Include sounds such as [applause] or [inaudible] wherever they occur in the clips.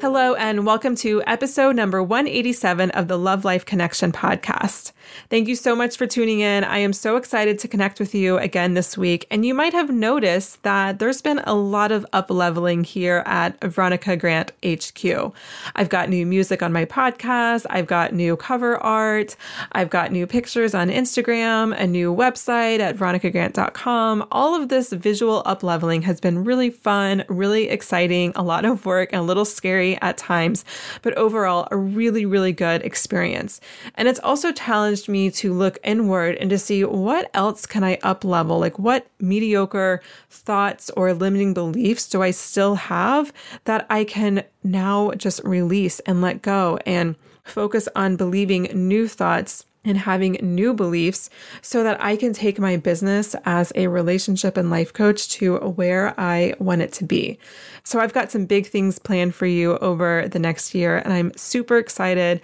Hello, and welcome to episode number 187 of the Love Life Connection podcast. Thank you so much for tuning in. I am so excited to connect with you again this week. And you might have noticed that there's been a lot of up leveling here at Veronica Grant HQ. I've got new music on my podcast, I've got new cover art, I've got new pictures on Instagram, a new website at veronicagrant.com. All of this visual up leveling has been really fun, really exciting, a lot of work, and a little scary at times, but overall, a really, really good experience. And it's also challenged me to look inward and to see what else can I up level? Like, what mediocre thoughts or limiting beliefs do I still have that I can now just release and let go and focus on believing new thoughts and having new beliefs so that I can take my business as a relationship and life coach to where I want it to be. So I've got some big things planned for you over the next year and I'm super excited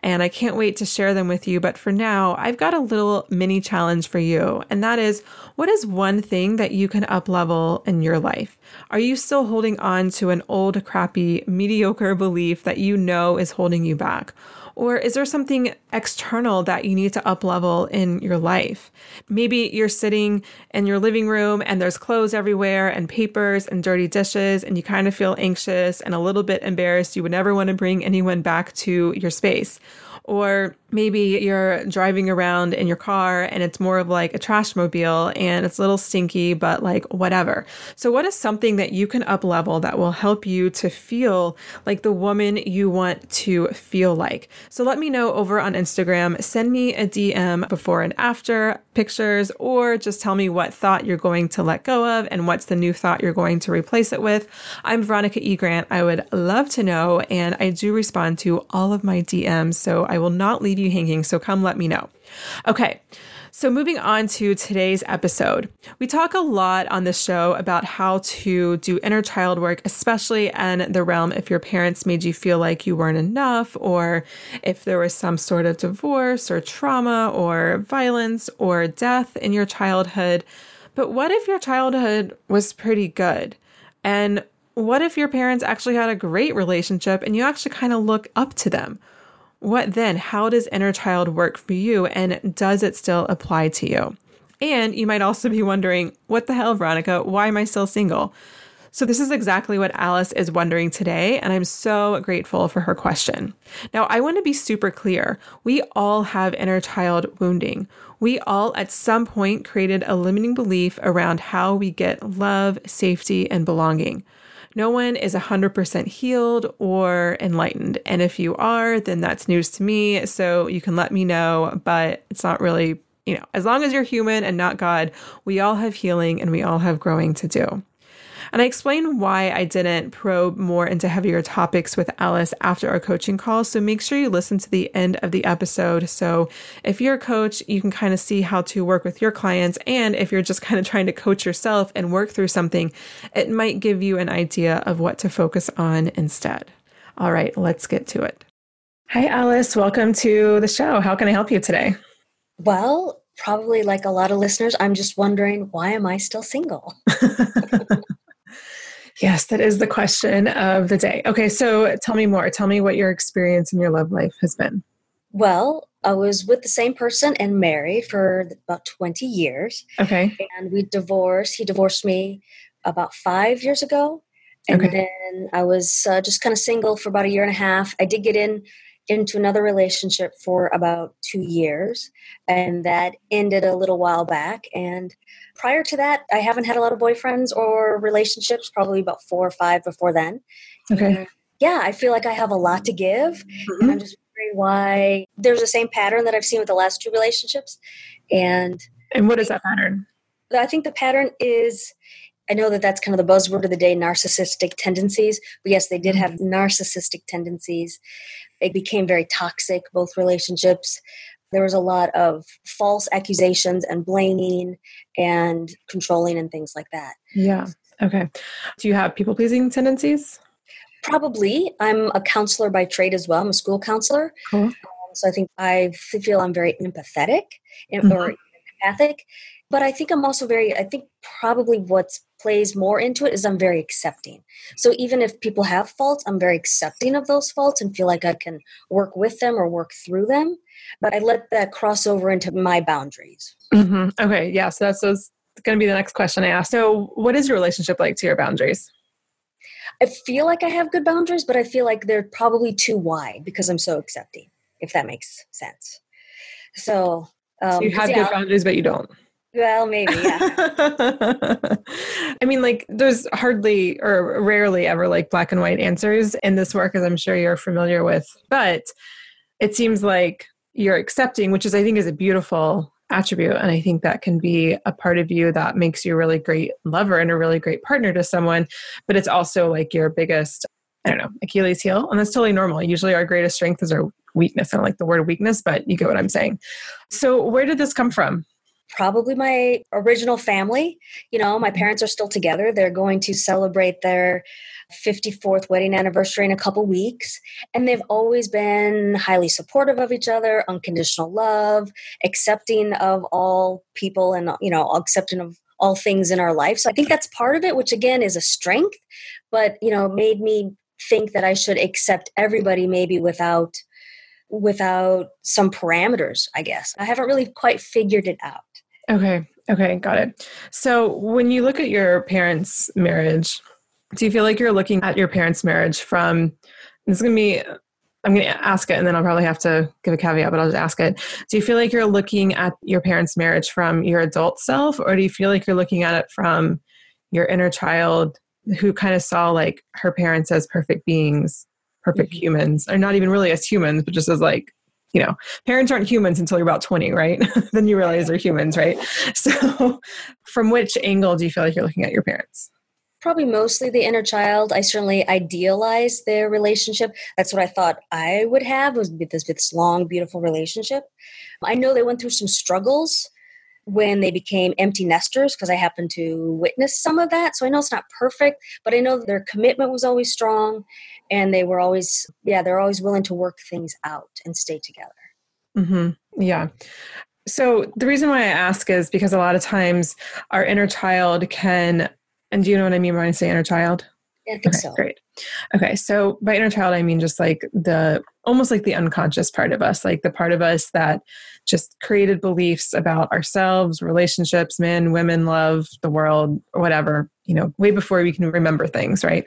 and I can't wait to share them with you. But for now, I've got a little mini challenge for you. And that is what is one thing that you can up level in your life? Are you still holding on to an old, crappy, mediocre belief that you know is holding you back? Or is there something external that you need to up level in your life? Maybe you're sitting in your living room and there's clothes everywhere and papers and dirty dishes, and you kind of feel anxious and a little bit embarrassed. You would never want to bring anyone back to your space. Or maybe you're driving around in your car and it's more of like a trash mobile and it's a little stinky, but like whatever. So, what is something that you can up level that will help you to feel like the woman you want to feel like? So, let me know over on Instagram. Send me a DM before and after pictures, or just tell me what thought you're going to let go of and what's the new thought you're going to replace it with. I'm Veronica E. Grant. I would love to know, and I do respond to all of my DMs. So, I will not leave you hanging. So come let me know. Okay. So, moving on to today's episode, we talk a lot on this show about how to do inner child work, especially in the realm if your parents made you feel like you weren't enough, or if there was some sort of divorce or trauma or violence or death in your childhood. But what if your childhood was pretty good? And what if your parents actually had a great relationship and you actually kind of look up to them? What then? How does inner child work for you? And does it still apply to you? And you might also be wondering, what the hell, Veronica? Why am I still single? So, this is exactly what Alice is wondering today, and I'm so grateful for her question. Now, I want to be super clear. We all have inner child wounding. We all, at some point, created a limiting belief around how we get love, safety, and belonging. No one is 100% healed or enlightened. And if you are, then that's news to me. So you can let me know, but it's not really, you know, as long as you're human and not God, we all have healing and we all have growing to do. And I explain why I didn't probe more into heavier topics with Alice after our coaching call. So make sure you listen to the end of the episode. So if you're a coach, you can kind of see how to work with your clients. And if you're just kind of trying to coach yourself and work through something, it might give you an idea of what to focus on instead. All right, let's get to it. Hi, Alice. Welcome to the show. How can I help you today? Well, probably like a lot of listeners, I'm just wondering why am I still single? [laughs] Yes, that is the question of the day. Okay, so tell me more. Tell me what your experience in your love life has been. Well, I was with the same person and married for about 20 years. Okay. And we divorced. He divorced me about five years ago. And okay. then I was uh, just kind of single for about a year and a half. I did get in into another relationship for about two years, and that ended a little while back. And prior to that, I haven't had a lot of boyfriends or relationships, probably about four or five before then. Okay. And yeah, I feel like I have a lot to give. Mm-hmm. And I'm just wondering why there's the same pattern that I've seen with the last two relationships. And and what is that pattern? I think the pattern is I know that that's kind of the buzzword of the day narcissistic tendencies. But yes, they did have mm-hmm. narcissistic tendencies. It became very toxic, both relationships. There was a lot of false accusations and blaming and controlling and things like that. Yeah. Okay. Do you have people pleasing tendencies? Probably. I'm a counselor by trade as well. I'm a school counselor. Cool. Um, so I think I feel I'm very empathetic mm-hmm. or empathic. But I think I'm also very, I think probably what's plays more into it is I'm very accepting. So even if people have faults, I'm very accepting of those faults and feel like I can work with them or work through them. But I let that cross over into my boundaries. Mm-hmm. Okay. Yeah. So that's, going to be the next question I ask. So, what is your relationship like to your boundaries? I feel like I have good boundaries, but I feel like they're probably too wide because I'm so accepting, if that makes sense. So, um, so you have yeah, good boundaries, but you don't. Well, maybe, yeah. [laughs] I mean, like, there's hardly or rarely ever like black and white answers in this work, as I'm sure you're familiar with. But it seems like you're accepting, which is, I think, is a beautiful attribute. And I think that can be a part of you that makes you a really great lover and a really great partner to someone. But it's also like your biggest, I don't know, Achilles heel. And that's totally normal. Usually our greatest strength is our weakness. I don't like the word weakness, but you get what I'm saying. So, where did this come from? Probably my original family. You know, my mm-hmm. parents are still together. They're going to celebrate their 54th wedding anniversary in a couple weeks. And they've always been highly supportive of each other, unconditional love, accepting of all people and, you know, accepting of all things in our life. So I think that's part of it, which again is a strength, but, you know, made me think that I should accept everybody maybe without without some parameters, I guess. I haven't really quite figured it out. Okay. Okay. Got it. So when you look at your parents' marriage, do you feel like you're looking at your parents' marriage from, this is going to be, I'm going to ask it and then I'll probably have to give a caveat, but I'll just ask it. Do you feel like you're looking at your parents' marriage from your adult self, or do you feel like you're looking at it from your inner child who kind of saw like her parents as perfect beings, perfect mm-hmm. humans, or not even really as humans, but just as like you know, parents aren't humans until you're about 20, right? [laughs] then you realize they're humans, right? [laughs] So, from which angle do you feel like you're looking at your parents? Probably mostly the inner child. I certainly idealized their relationship. That's what I thought I would have was this, this long, beautiful relationship. I know they went through some struggles when they became empty nesters because I happened to witness some of that. So I know it's not perfect, but I know their commitment was always strong and they were always, yeah, they're always willing to work things out and stay together. Mm-hmm. Yeah. So the reason why I ask is because a lot of times our inner child can, and do you know what I mean when I say inner child? Yeah, I think okay, so. Great. Okay. So by inner child, I mean just like the almost like the unconscious part of us, like the part of us that just created beliefs about ourselves, relationships, men, women, love, the world, or whatever, you know, way before we can remember things, right?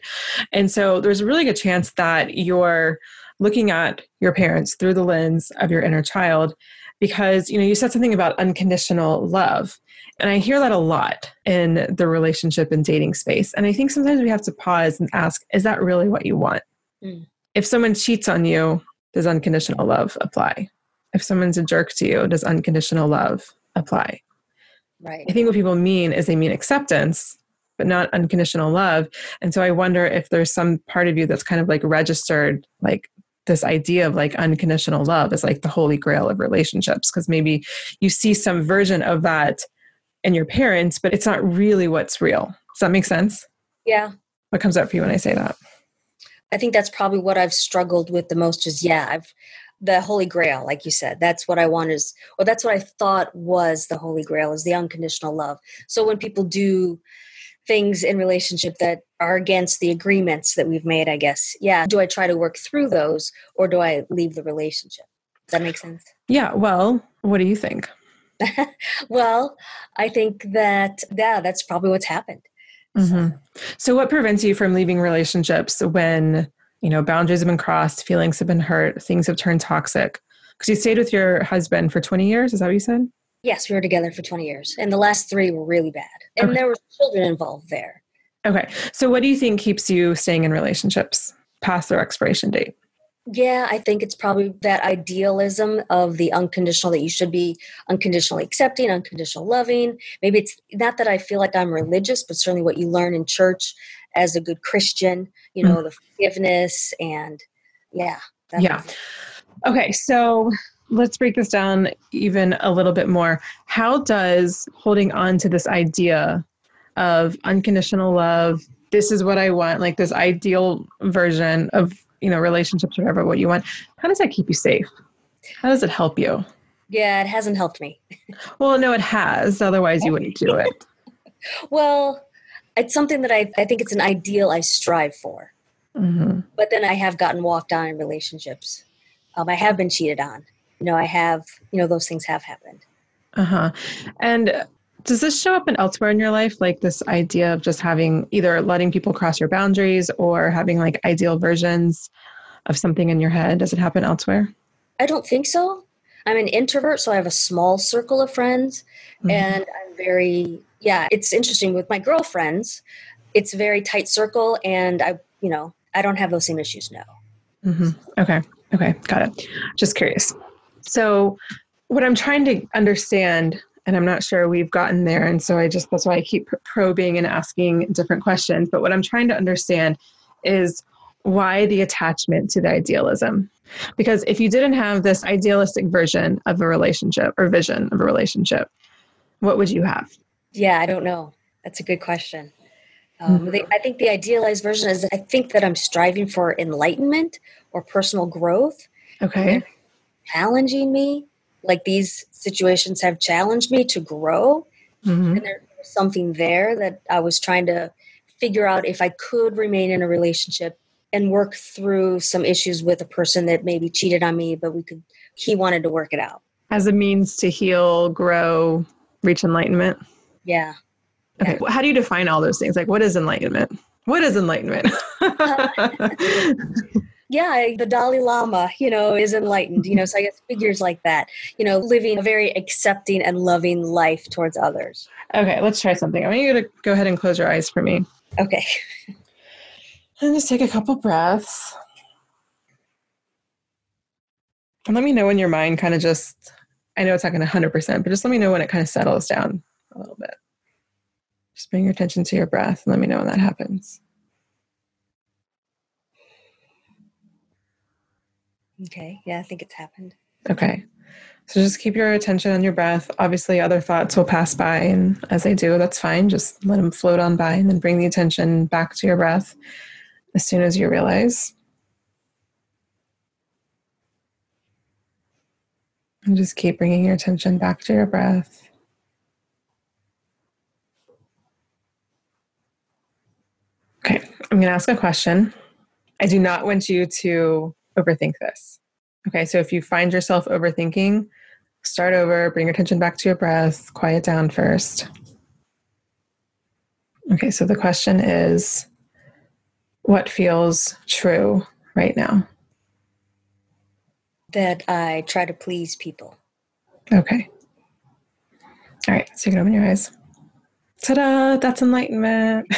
And so there's a really good chance that you're looking at your parents through the lens of your inner child because, you know, you said something about unconditional love. And I hear that a lot in the relationship and dating space. And I think sometimes we have to pause and ask, is that really what you want? Mm. If someone cheats on you, does unconditional love apply? If someone's a jerk to you, does unconditional love apply? Right. I think what people mean is they mean acceptance, but not unconditional love. And so I wonder if there's some part of you that's kind of like registered, like this idea of like unconditional love is like the holy grail of relationships, because maybe you see some version of that in your parents, but it's not really what's real. Does that make sense? Yeah. What comes up for you when I say that? I think that's probably what I've struggled with the most is yeah, I've the holy grail like you said that's what i want is or that's what i thought was the holy grail is the unconditional love so when people do things in relationship that are against the agreements that we've made i guess yeah do i try to work through those or do i leave the relationship does that make sense Yeah. Well, what do you think? [laughs] well i think that yeah that's probably what's happened Mhm. So, what prevents you from leaving relationships when you know boundaries have been crossed, feelings have been hurt, things have turned toxic? Because you stayed with your husband for twenty years. Is that what you said? yes we were together for 20 years and the last three were really bad and Okay. there were children involved there Okay. So, what do you think keeps you staying in relationships past their expiration date? Yeah, I think it's probably that idealism of the unconditional that you should be unconditionally accepting, unconditional loving. Maybe it's not that I feel like I'm religious, but certainly what you learn in church as a good Christian, you mm. know, the forgiveness and yeah. Yeah. Okay. So, let's break this down even a little bit more. How does holding on to this idea of unconditional love, this is what I want, like this ideal version of, you know, relationships, whatever, what you want, how does that keep you safe? How does it help you? Yeah, it hasn't helped me. Well, no, it has. Otherwise, you wouldn't do it. [laughs] Well, it's something that I, I think it's an ideal I strive for. hmm But then I have gotten walked on in relationships. Um, I have been cheated on. You know, I have, you know, those things have happened. Uh huh. And does this show up in elsewhere in your life, like this idea of just having either letting people cross your boundaries or having like ideal versions of something in your head? Does it happen elsewhere? I don't think so. I'm an introvert, so I have a small circle of friends, Mhm. and I'm very yeah. It's interesting with my girlfriends. It's very tight circle, and I you know I don't have those same issues. No. hmm Okay. Okay. Got it. Just curious. So, what I'm trying to understand, and I'm not sure we've gotten there, and so I just that's why I keep probing and asking different questions. But what I'm trying to understand is why the attachment to the idealism? Because if you didn't have this idealistic version of a relationship or vision of a relationship, what would you have? Yeah, I don't know. That's a good question. Um, the, I think the idealized version is I think that I'm striving for enlightenment or personal growth, Okay. challenging me. Like these situations have challenged me to grow. hmm and there was something there that I was trying to figure out if I could remain in a relationship and work through some issues with a person that maybe cheated on me, but we could, he wanted to work it out. As a means to heal, grow, reach enlightenment. Yeah. Okay. well, How do you define all those things? Like, what is enlightenment? What is enlightenment? [laughs] Yeah, the Dalai Lama, you know, is enlightened, you know, so I guess figures like that, you know, living a very accepting and loving life towards others. okay, let's try something. I want you to go ahead and close your eyes for me. Okay. And just take a couple breaths. And let me know when your mind kind of just, I know it's not going to 100%, but just let me know when it kind of settles down a little bit. Just bring your attention to your breath and let me know when that happens. Okay. Yeah, I think it's happened. Okay. So just keep your attention on your breath. Obviously, other thoughts will pass by, and as they do, that's fine. Just let them float on by and then bring the attention back to your breath as soon as you realize. And just keep bringing your attention back to your breath. Okay. I'm going to ask a question. I do not want you to overthink this. Okay, so if you find yourself overthinking, start over, bring your attention back to your breath, quiet down first. Okay, so the question is what feels true right now? That I try to please people. Okay. All right, so you can open your eyes. Ta da! That's enlightenment. [laughs]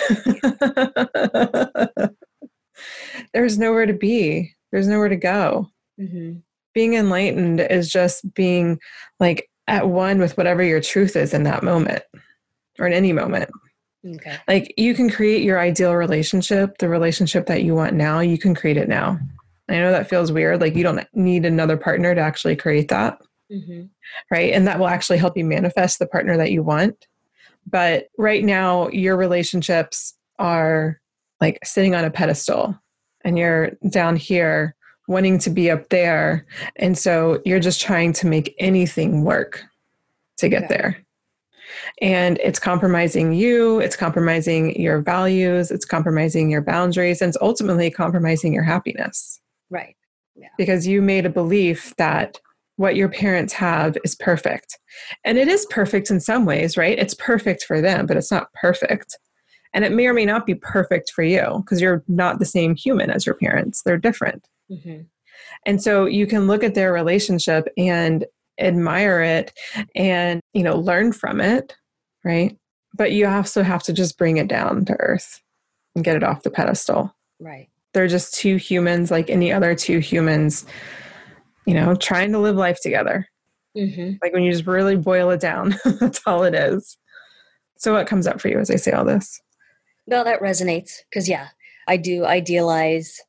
There's nowhere to be, there's nowhere to go. Mm-hmm. Being enlightened is just being like at one with whatever your truth is in that moment or in any moment. Okay. Like you can create your ideal relationship, the relationship that you want now, you can create it now. I know that feels weird. Like you don't need another partner to actually create that. Mm-hmm. Right. And that will actually help you manifest the partner that you want. But right now, your relationships are like sitting on a pedestal and you're down here wanting to be up there. And so you're just trying to make anything work to get okay. there. And it's compromising you, it's compromising your values, it's compromising your boundaries, and it's ultimately compromising your happiness. Right. Yeah. Because you made a belief that what your parents have is perfect. And it is perfect in some ways, right? It's perfect for them, but it's not perfect. And it may or may not be perfect for you because you're not the same human as your parents. They're different. Mm-hmm. And so you can look at their relationship and admire it and, you know, learn from it, right? But you also have to just bring it down to earth and get it off the pedestal. Right. They're just two humans like any other two humans, you know, trying to live life together. Mm-hmm. Like when you just really boil it down, [laughs] that's all it is. So, what comes up for you as I say all this? No, that resonates because, yeah, I do idealize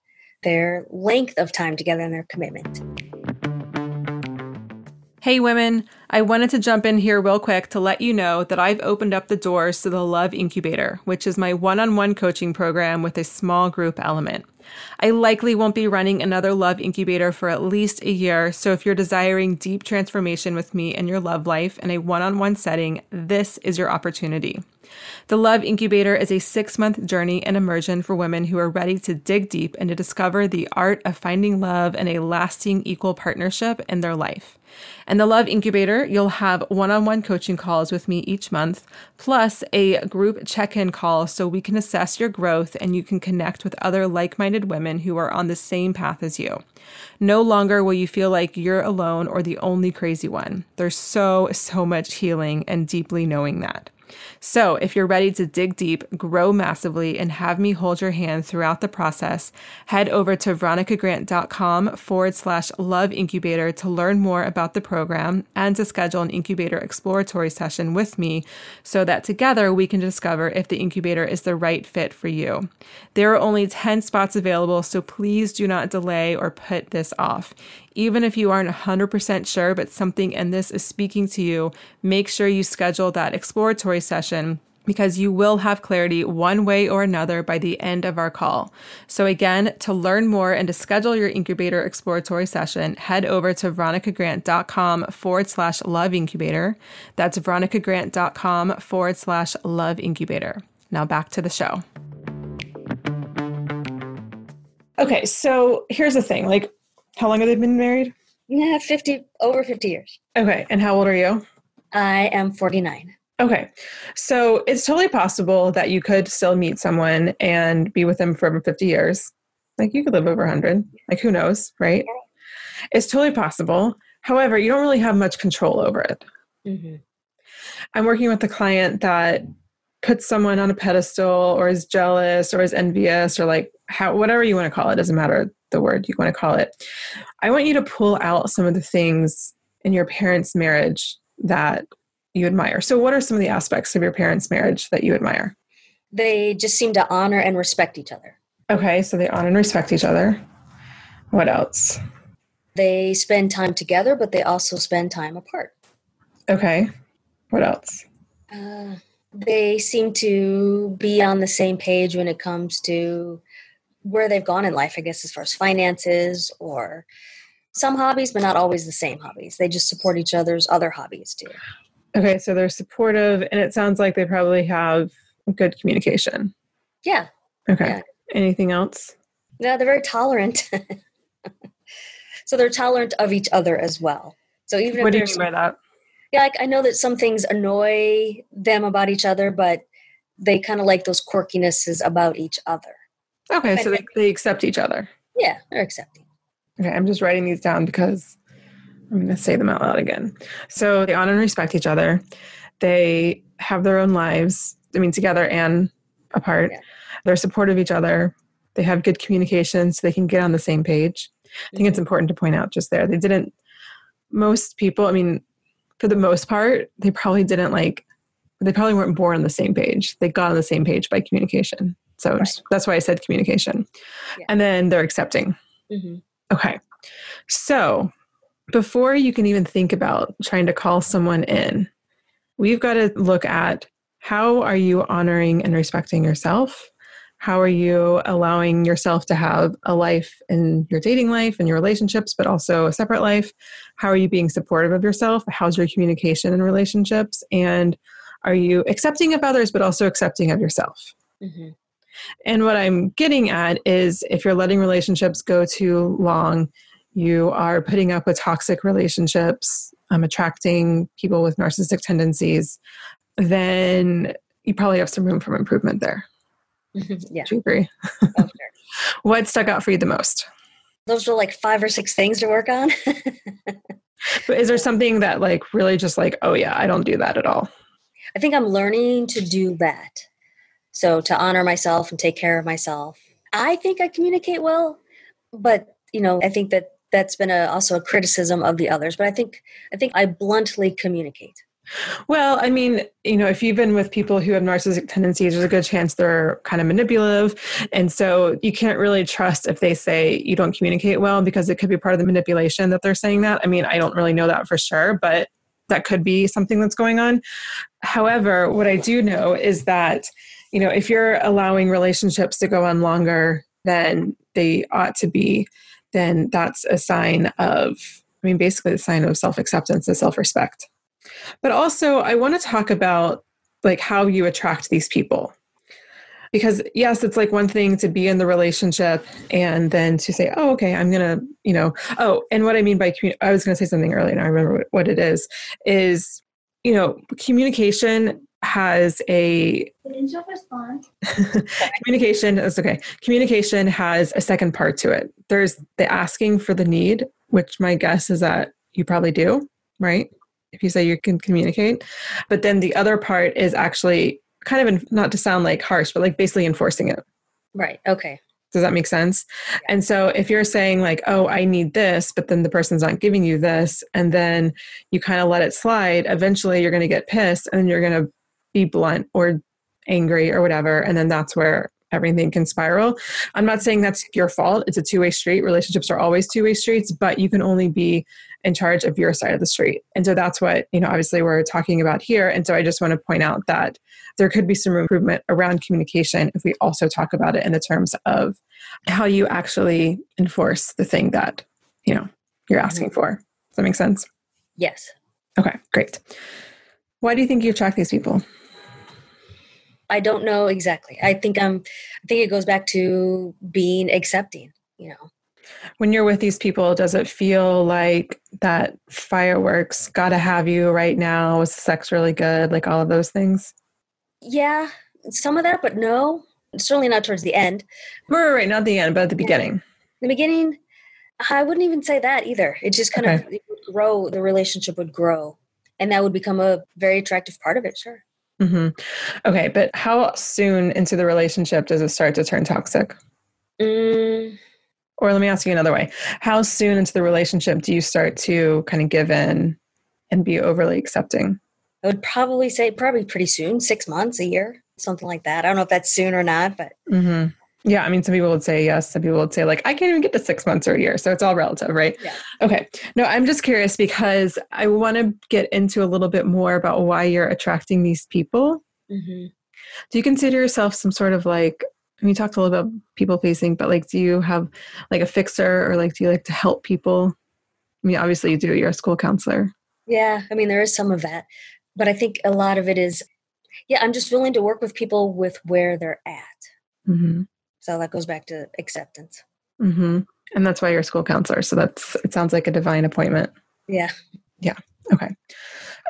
their length of time together and their commitment. Hey, women, I wanted to jump in here real quick to let you know that I've opened up the doors to the Love Incubator, which is my one on one coaching program with a small group element. I likely won't be running another love incubator for at least a year, so if you're desiring deep transformation with me in your love life in a one on one setting, this is your opportunity. The Love Incubator is a six month journey and immersion for women who are ready to dig deep and to discover the art of finding love and a lasting equal partnership in their life. And the Love Incubator, you'll have one on one coaching calls with me each month, plus a group check in call so we can assess your growth and you can connect with other like minded women who are on the same path as you. No longer will you feel like you're alone or the only crazy one. There's so, so much healing and deeply knowing that. So, if you're ready to dig deep, grow massively, and have me hold your hand throughout the process, head over to veronicagrant.com forward slash love incubator to learn more about the program and to schedule an incubator exploratory session with me so that together we can discover if the incubator is the right fit for you. There are only 10 spots available, so please do not delay or put this off. Even if you aren't 100% sure, but something in this is speaking to you, make sure you schedule that exploratory session because you will have clarity one way or another by the end of our call. So, again, to learn more and to schedule your incubator exploratory session, head over to veronicagrant.com forward slash love incubator. That's veronicagrant.com forward slash love incubator. Now, back to the show. Okay, so here's the thing like, how long have they been married? Yeah, 50, over 50 years. Okay. And how old are you? I am 49. Okay. So it's totally possible that you could still meet someone and be with them for over 50 years. Like you could live over 100. Like who knows, right? It's totally possible. However, you don't really have much control over it. Mm-hmm. I'm working with a client that puts someone on a pedestal or is jealous or is envious or like how whatever you want to call it doesn't matter the word you want to call it. I want you to pull out some of the things in your parents' marriage that you admire. So, what are some of the aspects of your parents' marriage that you admire? They just seem to honor and respect each other. Okay, so they honor and respect each other. What else? They spend time together, but they also spend time apart. Okay, what else? Uh, they seem to be on the same page when it comes to where they've gone in life, I guess, as far as finances or some hobbies, but not always the same hobbies. They just support each other's other hobbies too. Okay, so they're supportive, and it sounds like they probably have good communication. Yeah. Okay. Yeah. Anything else? Yeah, they're very tolerant. [laughs] so they're tolerant of each other as well. So even what if do you mean by that? Yeah, like I know that some things annoy them about each other, but they kind of like those quirkinesses about each other. Okay, so they, they accept each other. Yeah, they're accepting. Okay, I'm just writing these down because I'm going to say them out loud again. So they honor and respect each other. They have their own lives, I mean, together and apart. Yeah. They're supportive of each other. They have good communication so they can get on the same page. I think it's mm-hmm. important to point out just there. They didn't, most people, I mean, for the most part, they probably didn't like, they probably weren't born on the same page. They got on the same page by communication. So Right. just- that's why I said communication. Yeah. And then they're accepting. hmm Okay. So before you can even think about trying to call someone in, we've got to look at how are you honoring and respecting yourself? How are you allowing yourself to have a life in your dating life and your relationships, but also a separate life? How are you being supportive of yourself? How's your communication in relationships? And are you accepting of others, but also accepting of yourself? hmm And what I'm getting at is if you're letting relationships go too long, you are putting up with toxic relationships, um, attracting people with narcissistic tendencies, then you probably have some room for improvement there. [laughs] Yeah, Do you agree? oh, sure. [laughs] What stuck out for you the most? Those were like five or six things to work on. [laughs] But is there something that like really just like, oh yeah, I don't do that at all? I think I'm learning to do that. So to honor myself and take care of myself. I think I communicate well, but you know, I think that that's been a, also a criticism of the others. But I think I think I bluntly communicate. Well, I mean, you know, if you've been with people who have narcissistic tendencies, there's a good chance they're kind of manipulative. And so you can't really trust if they say you don't communicate well because it could be part of the manipulation that they're saying that. I mean, I don't really know that for sure, but that could be something that's going on. However, what I do know is that, you know, if you're allowing relationships to go on longer than they ought to be, then that's a sign of, I mean, basically a sign of self acceptance and self respect. But also, I want to talk about like how you attract these people. Because yes, it's like one thing to be in the relationship and then to say, "Oh, okay, I'm gonna," you know. Oh, and what I mean by I was gonna say something earlier, and I remember what- what it is. Is you know, communication has a [laughs] communication is okay. Communication has a second part to it. There's the asking for the need, which my guess is that you probably do, right? If you say you can communicate. But then the other part is actually kind of, in, not to sound like harsh, but like basically enforcing it. Right. Okay. Does that make sense? And so if you're saying, like, oh, I need this, but then the person's not giving you this, and then you kind of let it slide, eventually you're going to get pissed and you're going to be blunt or angry or whatever. And then that's where everything can spiral. I'm not saying that's your fault. It's a two way street. Relationships are always two way streets, but you can only be in charge of your side of the street. And so that's what, you know, obviously we're talking about here. And so I just want to point out that there could be some improvement around communication if we also talk about it in the terms of how you actually enforce the thing that, you know, you're asking for. Does that make sense? Yes. Okay, great. Why do you think you attract these people? I don't know exactly. I think I'm I think it goes back to being accepting, you know. When you're with these people, does it feel like that fireworks gotta have you right now? Is sex really good? Like all of those things? Yeah, some of that, but no. Certainly not towards the end. Right, right, not the end, but at the beginning. the beginning, I wouldn't even say that either. It just kind of Okay. would grow. The relationship would grow, and that would become a very attractive part of it. Sure. Hmm Okay, but how soon into the relationship does it start to turn toxic? Mm, Or let me ask you another way. How soon into the relationship do you start to kind of give in and be overly accepting? I would probably say probably pretty soon, six months, a year, something like that. I don't know if that's soon or not, but hmm Yeah, I mean, some people would say yes. Some people would say, like, I can't even get to six months or a year. So it's all relative, right? Yeah. Okay. No, I'm just curious because I want to get into a little bit more about why you're attracting these people. mhm. Do you consider yourself some sort of like, I mean, you talked a little about people facing, but like, do you have like a fixer or like, do you like to help people? I mean, obviously you do. You're a school counselor. yeah. I mean, there is some of that, but I think a lot of it is, yeah. I'm just willing to work with people with where they're at. hmm So that goes back to acceptance. Mm-hmm. And that's why you're a school counselor. So that's, it sounds like a divine appointment. Yeah. Yeah. Okay.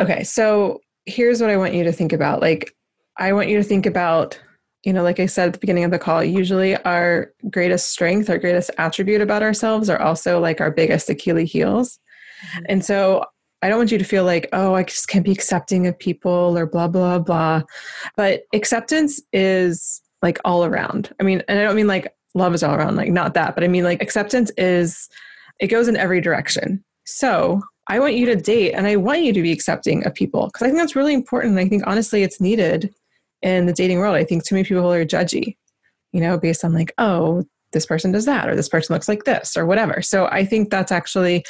Okay. So here's what I want you to think about. Like, I want you to think about, you know, like I said at the beginning of the call, usually our greatest strength, our greatest attribute about ourselves are also like our biggest Achilles heels. Mm-hmm. And so I don't want you to feel like, oh, I just can't be accepting of people or blah, blah, blah. But acceptance is like all around. I mean, and I don't mean like love is all around, like not that, but I mean like acceptance is, it goes in every direction. So I want you to date and I want you to be accepting of people because I think that's really important. I think honestly it's needed in the dating world. I think too many people are judgy, you know, based on like, oh, this person does that or this person looks like this or whatever. So I think that's actually,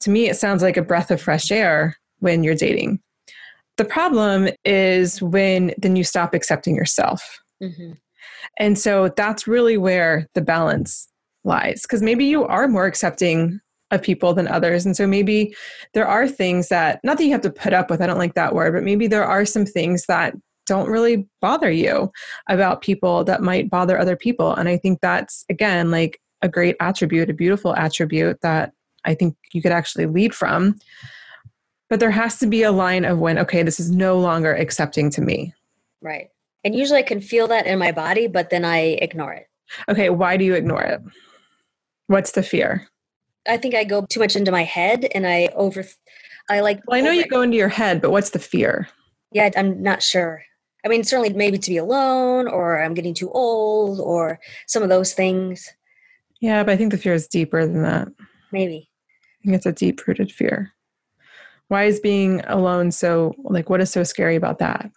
to me, it sounds like a breath of fresh air when you're dating. The problem is when then you stop accepting yourself. Mm-hmm. And so that's really where the balance lies because maybe you are more accepting of people than others. And so maybe there are things that, not that you have to put up with, I don't like that word, but maybe there are some things that don't really bother you about people that might bother other people. And I think that's, again, like a great attribute, a beautiful attribute that I think you could actually lead from. But there has to be a line of when, okay, this is no longer accepting to me. Right. And usually I can feel that in my body, but then I ignore it. Okay. Why do you ignore it? What's the fear? I think I go too much into my head and I over, I like. Well, I know over- you go into your head, but what's the fear? Yeah, I'm not sure. I mean, certainly maybe to be alone or I'm getting too old or some of those things. Yeah, but I think the fear is deeper than that. Maybe. I think it's a deep rooted fear. Why is being alone so, like, what is so scary about that?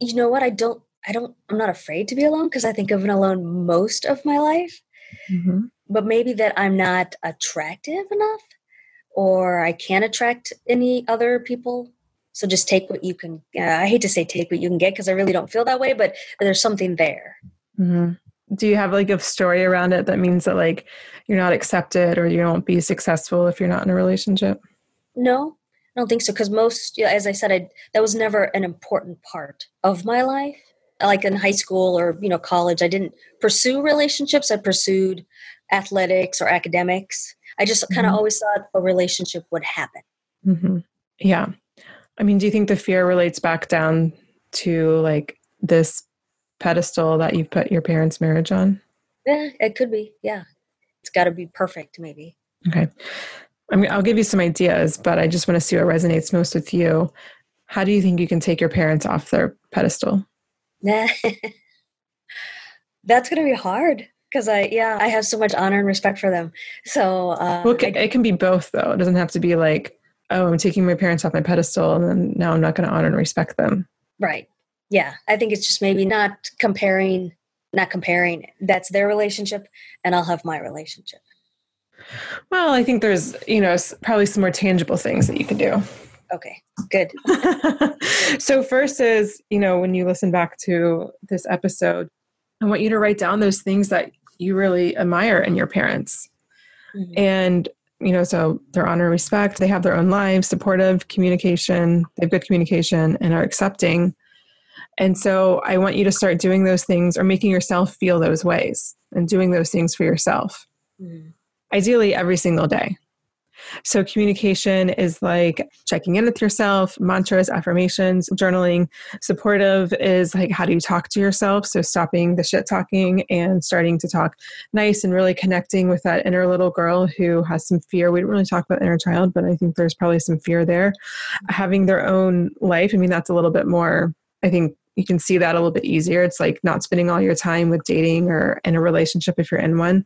You know what? I don't, I don't, I'm not afraid to be alone because I think I've been alone most of my life. Mm-hmm. But maybe that I'm not attractive enough or I can't attract any other people so just take what you can. Uh, I hate to say take what you can get because I really don't feel that way, but, there's something there. Mm-hmm. Do you have like a story around it that means that like you're not accepted or you won't be successful if you're not in a relationship? No, I don't think so. Because most, as I said, I, that was never an important part of my life. Like in high school or you know college, I didn't pursue relationships. I pursued athletics or academics. I just kind of mm-hmm. always thought a relationship would happen. Mm-hmm. Yeah. I mean, do you think the fear relates back down to like this pedestal that you've put your parents' marriage on? Yeah, it could be. Yeah. It's got to be perfect, maybe. Okay. I mean, I'll give you some ideas, but I just want to see what resonates most with you. How do you think you can take your parents off their pedestal? [laughs] That's going to be hard because I, yeah, I have so much honor and respect for them. So, uh, well, it, it can be both, though. It doesn't have to be like oh, I'm taking my parents off my pedestal and then now I'm not going to honor and respect them. Right. Yeah. I think it's just maybe not comparing, not comparing. That's their relationship and I'll have my relationship. Well, I think there's, you know, probably some more tangible things that you can do. Okay, good. [laughs] so, first is, you know, when you listen back to this episode, I want you to write down those things that you really admire in your parents. Mm-hmm. And you know, so they're honor respect, they have their own lives, supportive communication, they have good communication and are accepting. And so I want you to start doing those things or making yourself feel those ways and doing those things for yourself. Mm. Ideally, every single day. So, communication is like checking in with yourself, mantras, affirmations, journaling. Supportive is like how do you talk to yourself? So, stopping the shit talking and starting to talk nice and really connecting with that inner little girl who has some fear. We didn't really talk about inner child, but I think there's probably some fear there. Having their own life, I mean, that's a little bit more, I think you can see that a little bit easier. It's like not spending all your time with dating or in a relationship if you're in one.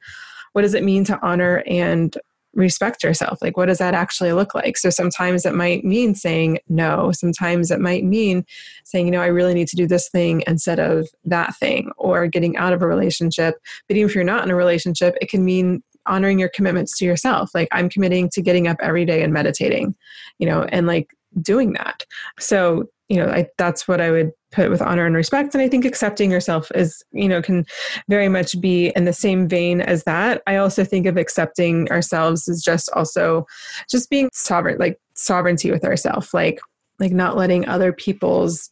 What does it mean to honor and respect yourself. Like what does that actually look like? So sometimes it might mean saying no. Sometimes it might mean saying you know i really need to do this thing instead of that thing or getting out of a relationship. But even if you're not in a relationship it can mean honoring your commitments to yourself. Like i'm committing to getting up every day and meditating you know and like doing that. So you know I, that's what i would put with honor and respect and i think accepting yourself is you know can very much be in the same vein as that i also think of accepting ourselves as just also just being sovereign like sovereignty with ourselves like like not letting other people's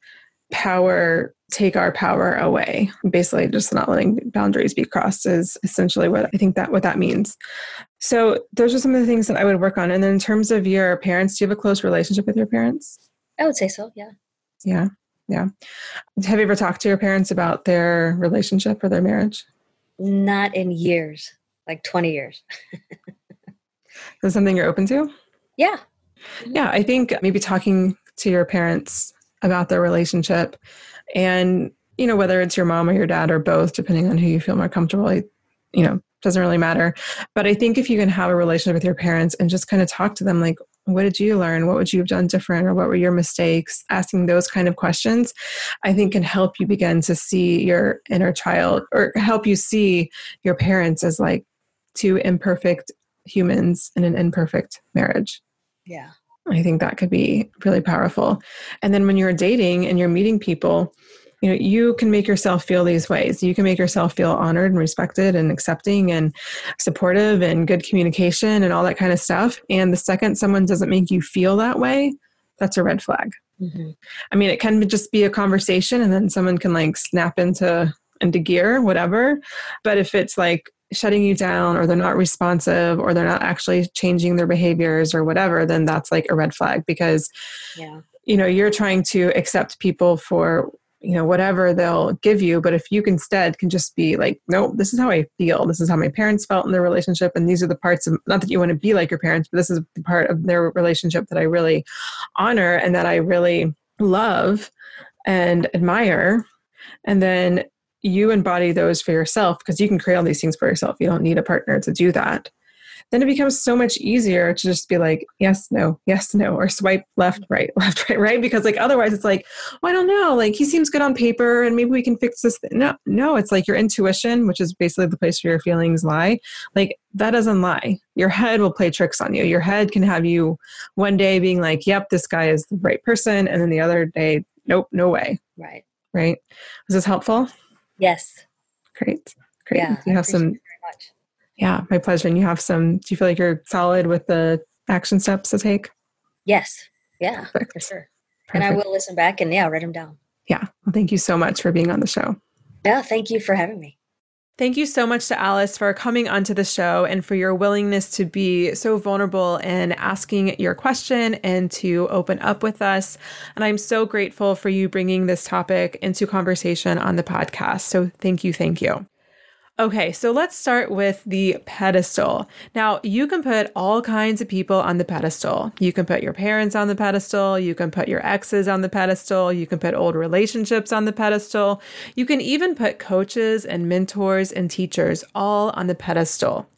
power take our power away. Basically, just not letting boundaries be crossed is essentially what I think that what that means. So those are some of the things that I would work on. And then in terms of your parents, do you have a close relationship with your parents? I would say so, yeah. Yeah. Yeah. Have you ever talked to your parents about their relationship or their marriage? Not in years, like 20 years. Is that something you're open to? Yeah. Yeah. I think maybe talking to your parents about their relationship and, you know, whether it's your mom or your dad or both, depending on who you feel more comfortable, you know, doesn't really matter. But I think if you can have a relationship with your parents and just kind of talk to them like, what did you learn? What would you have done different? Or what were your mistakes? Asking those kind of questions, I think can help you begin to see your inner child or help you see your parents as like two imperfect humans in an imperfect marriage. Yeah. I think that could be really powerful. And then when you're dating and you're meeting people, you know you can make yourself feel these ways. You can make yourself feel honored and respected and accepting and supportive and good communication and all that kind of stuff. And the second someone doesn't make you feel that way that's a red flag. Mm-hmm. i mean it can just be a conversation and then someone can like snap into into gear whatever. But if it's like shutting you down or they're not responsive or they're not actually changing their behaviors or whatever then that's like a red flag because yeah. you know you're trying to accept people for you know whatever they'll give you but if you instead can just be like no this is how i feel. This is how my parents felt in their relationship and these are the parts of not that you want to be like your parents but this is the part of their relationship that i really honor and that i really love and admire. And then you embody those for yourself because you can create all these things for yourself. You don't need a partner to do that then it becomes so much easier to just be like, yes, no, yes, no, or swipe left, right, [laughs] left, right, right. Because like otherwise it's like, oh, I don't know, like he seems good on paper and maybe we can fix this. Thing. No, no, it's like your intuition, which is basically the place where your feelings lie. Like that doesn't lie. Your head will play tricks on you. Your head can have you one day being like, yep, this guy is the right person. And then the other day, nope, no way. Right. Right. Was this helpful? Yes. Great. Great. Yeah, you have some yeah, my pleasure. And you have some, do you feel like you're solid with the action steps to take? Yes. Yeah, Perfect. for sure. Perfect. And I will listen back and yeah, write them down. Yeah. Well, thank you so much for being on the show. Yeah, thank you for having me. Thank you so much to Alice for coming onto the show and for your willingness to be so vulnerable and asking your question and to open up with us. And I'm so grateful for you bringing this topic into conversation on the podcast. So thank you. Thank you. Okay, so let's start with the pedestal. Now, you can put all kinds of people on the pedestal. You can put your parents on the pedestal. You can put your exes on the pedestal. You can put old relationships on the pedestal. You can even put coaches and mentors and teachers all on the pedestal.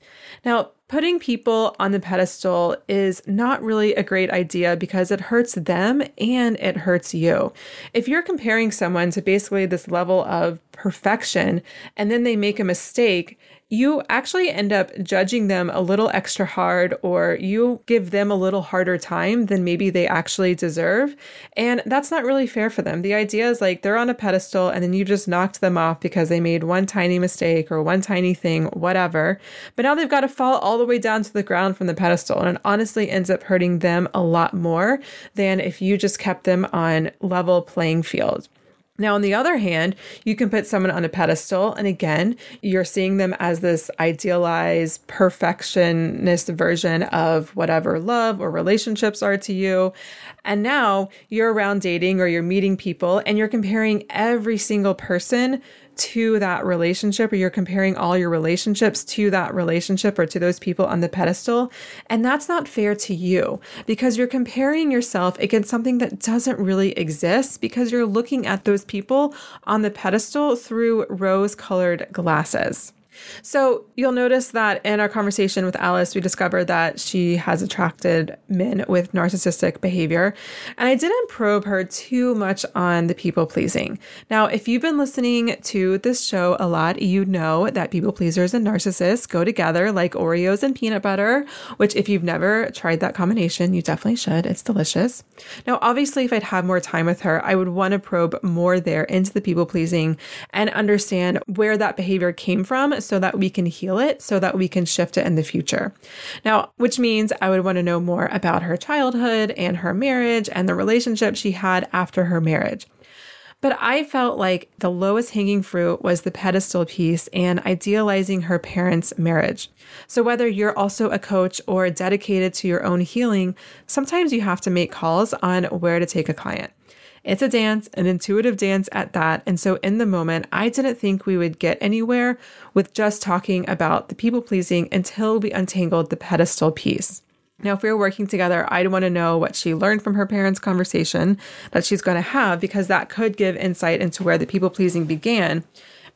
Now, putting people on the pedestal is not really a great idea because it hurts them and it hurts you. If you're comparing someone to basically this level of perfection and then they make a mistake, you actually end up judging them a little extra hard or you give them a little harder time than maybe they actually deserve. And that's not really fair for them. The idea is like they're on a pedestal and then you just knocked them off because they made one tiny mistake or one tiny thing, whatever. But now they've got to fall all the way down to the ground from the pedestal. And it honestly ends up hurting them a lot more than if you just kept them on level playing field. Now, on the other hand, you can put someone on a pedestal, and again, you're seeing them as this idealized, perfectionist version of whatever love or relationships are to you. And now you're around dating or you're meeting people, and you're comparing every single person to that relationship or you're comparing all your relationships to that relationship or to those people on the pedestal. And that's not fair to you because you're comparing yourself against something that doesn't really exist because you're looking at those people on the pedestal through rose colored glasses. So you'll notice that in our conversation with Alice, we discovered that she has attracted men with narcissistic behavior. And I didn't probe her too much on the people pleasing. Now, if you've been listening to this show a lot, you know that people pleasers and narcissists go together like Oreos and peanut butter, which, if you've never tried that combination, you definitely should. It's delicious. Now, obviously, if I'd had more time with her, I would want to probe more there into the people pleasing and understand where that behavior came from so that we can heal it, so that we can shift it in the future. Now, which means I would want to know more about her childhood and her marriage and the relationship she had after her marriage. But I felt like the lowest hanging fruit was the pedestal piece and idealizing her parents' marriage. So, whether you're also a coach or dedicated to your own healing, sometimes you have to make calls on where to take a client. It's a dance, an intuitive dance at that. And so, in the moment, I didn't think we would get anywhere with just talking about the people pleasing until we untangled the pedestal piece. Now, if we were working together, I'd want to know what she learned from her parents' conversation that she's going to have because that could give insight into where the people pleasing began.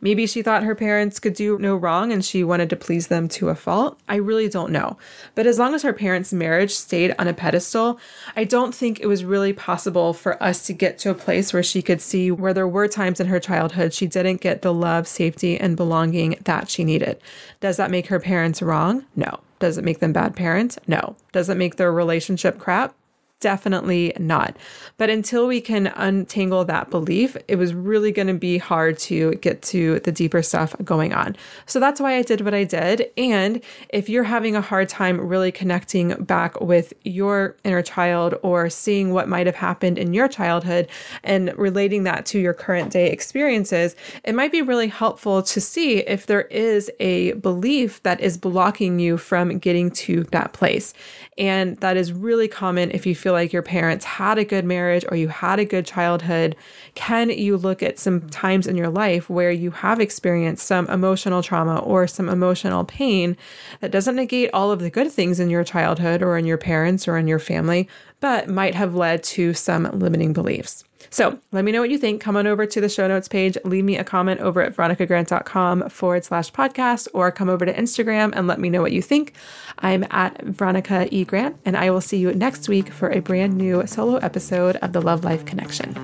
Maybe she thought her parents could do no wrong and she wanted to please them to a fault. I really don't know. But as long as her parents' marriage stayed on a pedestal, I don't think it was really possible for us to get to a place where she could see where there were times in her childhood she didn't get the love, safety, and belonging that she needed. Does that make her parents wrong? No. Does it make them bad parents? No. Does it make their relationship crap? Definitely not. But until we can untangle that belief, it was really going to be hard to get to the deeper stuff going on. So that's why I did what I did. And if you're having a hard time really connecting back with your inner child or seeing what might have happened in your childhood and relating that to your current day experiences, it might be really helpful to see if there is a belief that is blocking you from getting to that place. And that is really common if you feel like your parents had a good marriage or you had a good childhood, can you look at some times in your life where you have experienced some emotional trauma or some emotional pain that doesn't negate all of the good things in your childhood or in your parents or in your family, but might have led to some limiting beliefs? So let me know what you think. Come on over to the show notes page, leave me a comment over at veronicagrant.com forward slash podcast, or come over to Instagram and let me know what you think. I'm at Veronica E. Grant, and I will see you next week for a brand new solo episode of the Love Life Connection.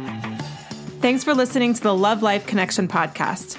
Thanks for listening to the Love Life Connection podcast.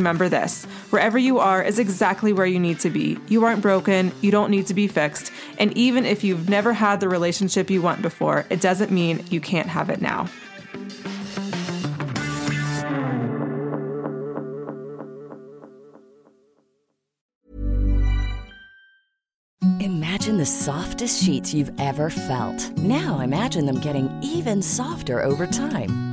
this wherever you are is exactly where you need to be. You aren't broken, you don't need to be fixed. And even if you've never had the relationship you want before, it doesn't mean you can't have it now. Imagine the softest sheets you've ever felt. Now imagine them getting even softer over time.